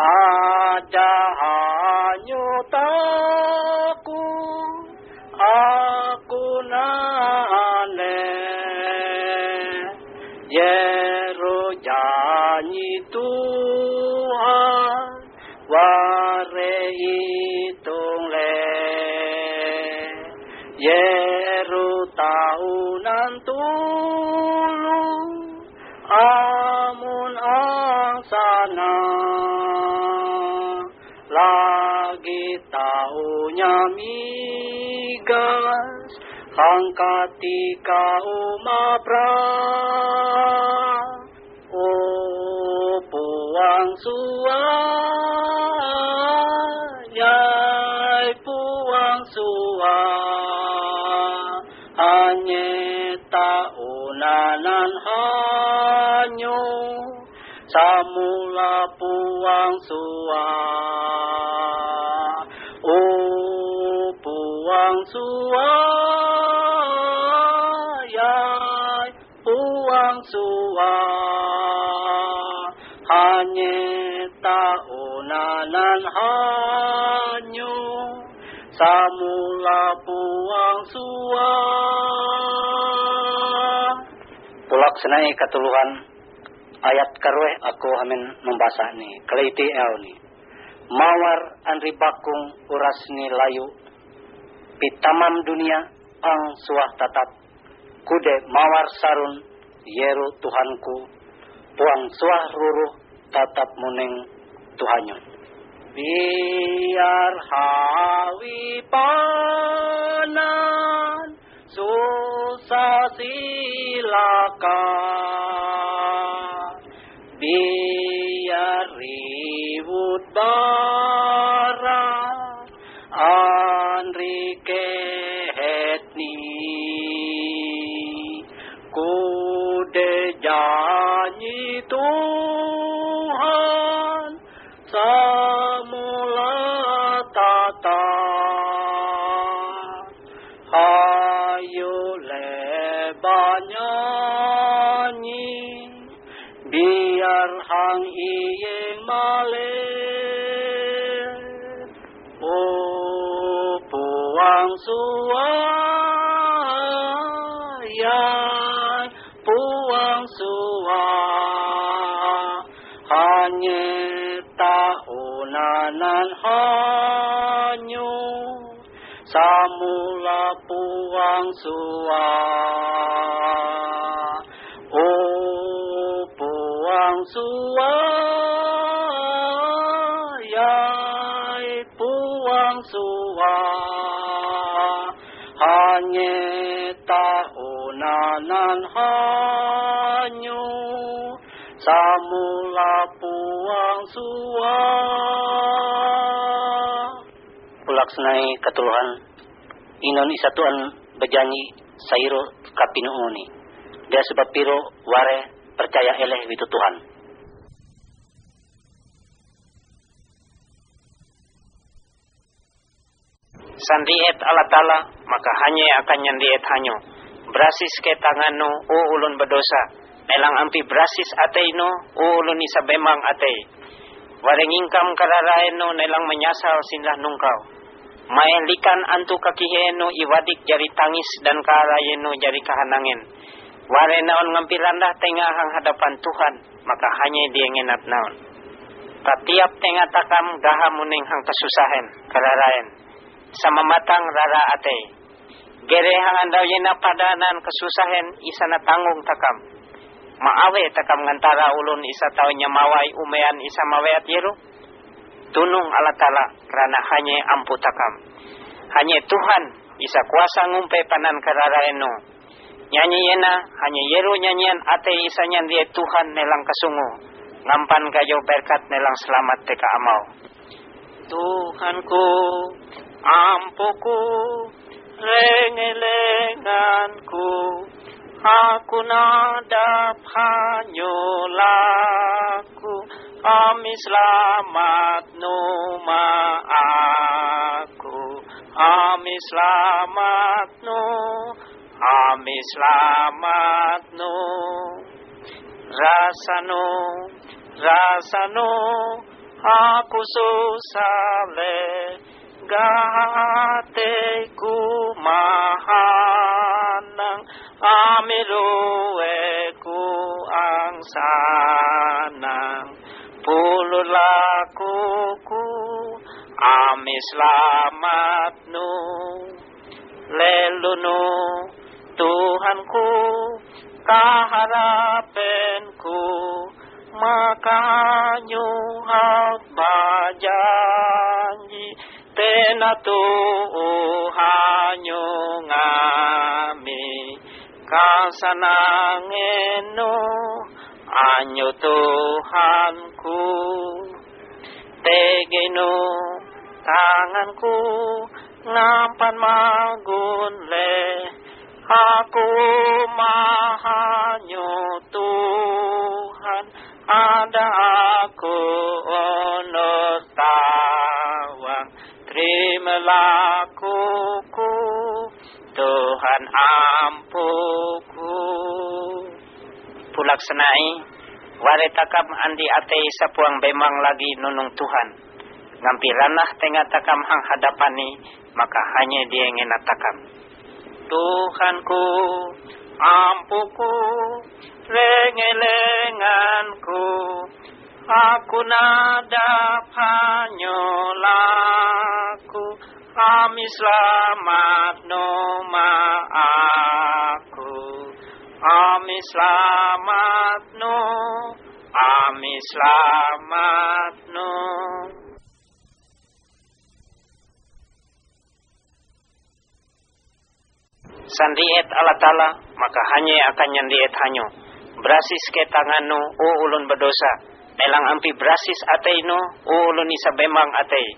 Ada hanyutaku aku nane Yero janji Tuhan ware hitung le Yeru tahunan migas angkati kau mapra oh puang suah yai puang suah hanya hanyo samula puang suah puang suah yai puang suah. Hanya taunanan hanyo samula puang suah. Pulak senai ketuluhan ayat karwe aku amin membaca ni. Keliti el ni. Mawar anri bakung uras ni layu pitamam dunia ang suah tatap. Kude mawar sarun yeru Tuhanku. Puang suah ruruh tatap muning Tuhanyo biar hawi panan susah silakan hang iye male oh puang suah yai puang suah hanya tahunanan hanyo samula puang suah suah yai puang suah hanya tahunanan hanyo samula puang suah pulaksnai ketuluhan inon isatuan berjanji sairo kapinuuni dia sebab piro ware percaya eleh witu Tuhan sandiet ala tala maka hanya akan nyandiet hanyo berasis ke tangano o ulun berdosa. Nelang ampi berasis ateino o ulun isa bemang atei. Wareng ingkam kararaeno nelang menyasal sinlah nungkau. Maelikan antu kakiheno iwadik jari tangis dan karayeno jari kahanangin ware naon ngampilandah tengah hang hadapan Tuhan maka hanya dia ngenat naon. Tatiap tengah takam gaha muning hang kesusahan kararaen sama matang rara ate. Gere hang andaw yena padanan kesusahan isana tanggung takam. Maawe takam ngantara ulun isa taunya mawai umean isa mawayat yeru. Tunung ala tala rana hanya ampu takam. Tuhan isa kuasa ngumpe panan kararaeno. Nyanyi yena hanya yeru nyanyian ate isa dia Tuhan nelang kasungu. Ngampan kayo berkat nelang selamat teka amau. Tuhanku ampuku rengelenganku aku nadap hanyolaku ami selamat numa aku. Ami selamat nu ami selamat nu. Rasano rasano Aku susale gateku mahanang amilueku ang sanang pululakuku ami selamat nu lelunu Tuhanku kaharapenku. Makanyuhat bajanji tena Tuhanyo ngami kasanangeno anyo Tuhanku tegeno tanganku ngampan magunle aku mahanyo Tuhan ada aku tawang terimalah kuku Tuhan ampuku. Pulaksanai waretakam andi atei sapuang bemang lagi nunung Tuhan. Ngampiranah tengah takam hang hadapani maka hanya dia yang ngenatakam Tuhanku ampuku lengelenganku aku nada panyolaku kami selamat noma aku. Kami selamat no kami selamat no sandiet ala tala maka hanya akan nyandiet hanyo berasis ke tanganu o ulun berdosa nelang ampi berasis ateino o ulun isa bemang atei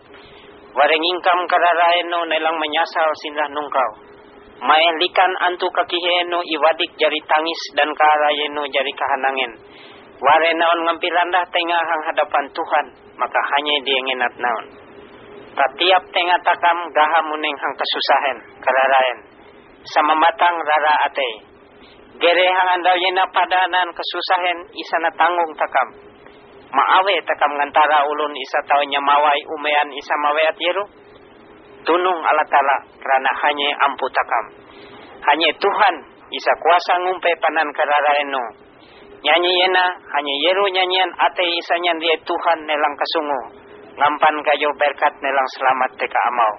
wareng ingkam kararaeno nelang menyasal sindah nungkau maelikan antu kakiheno iwadik jari tangis dan karayeno jari kahanangen ware naon ngampilandah tengah hang hadapan Tuhan maka hanya dia ngenat naon. Tatiap tengah takam gaha muneng hang kesusahan kararaen sama matang rara ate. Gerehang andaw yena padanan kesusahan isana tanggung takam. Maawe takam ngantara ulun isa taunya mawai umean isa mawayat yeru. Tunung ala tala rana hanya ampu takam. Hanya Tuhan isa kuasa ngumpe panan kararaeno. Nyanyi yena hanya yeru nyanyian ate isa dia Tuhan nelang kasungu. Ngampan kayo berkat nelang selamat teka amau.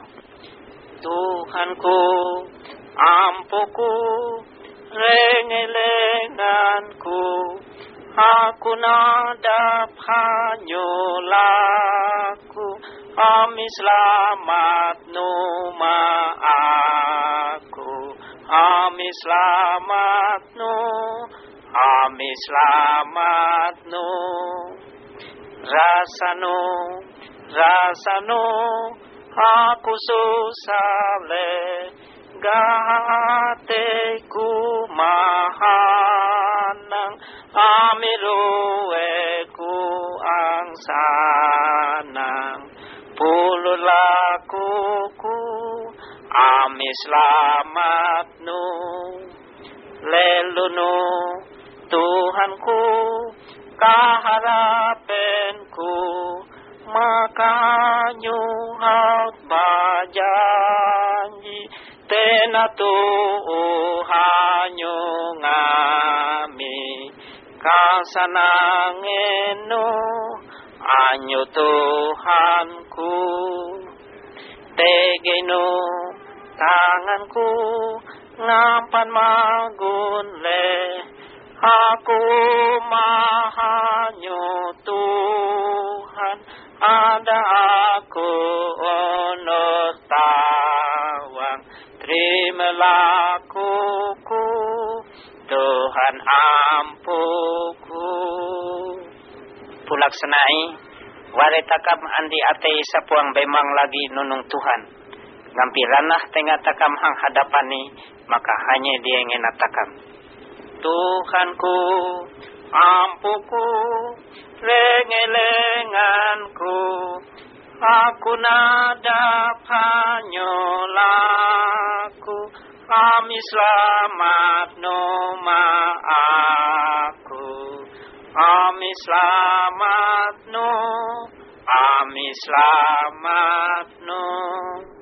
Tuhanku ampuku rengelenganku aku nadap hanyolaku ami selamat numa aku. Ami selamat nu ami selamat nu. Rasanu rasanu aku susale gateku mahanang ami selamat nu lelunu Tuhanku kaharapenku makanyuhat bajanji tena Tuhanyo ngami. Kasanangeno anyo Tuhanku tegeno tanganku ngapan magunle aku mahanyo Tuhan ada aku ono tawang. Terimalah kuku Tuhan ampuku. Pulaksanai waretakam andi ate sapuang bemang lagi nunung Tuhan ngampiranah tengah takam hang hadapani maka hanya dia yang ngenatakam Tuhanku ampuku lengelenganku aku nada panyolaku kami selamat noma aku. Kami selamat no selamat no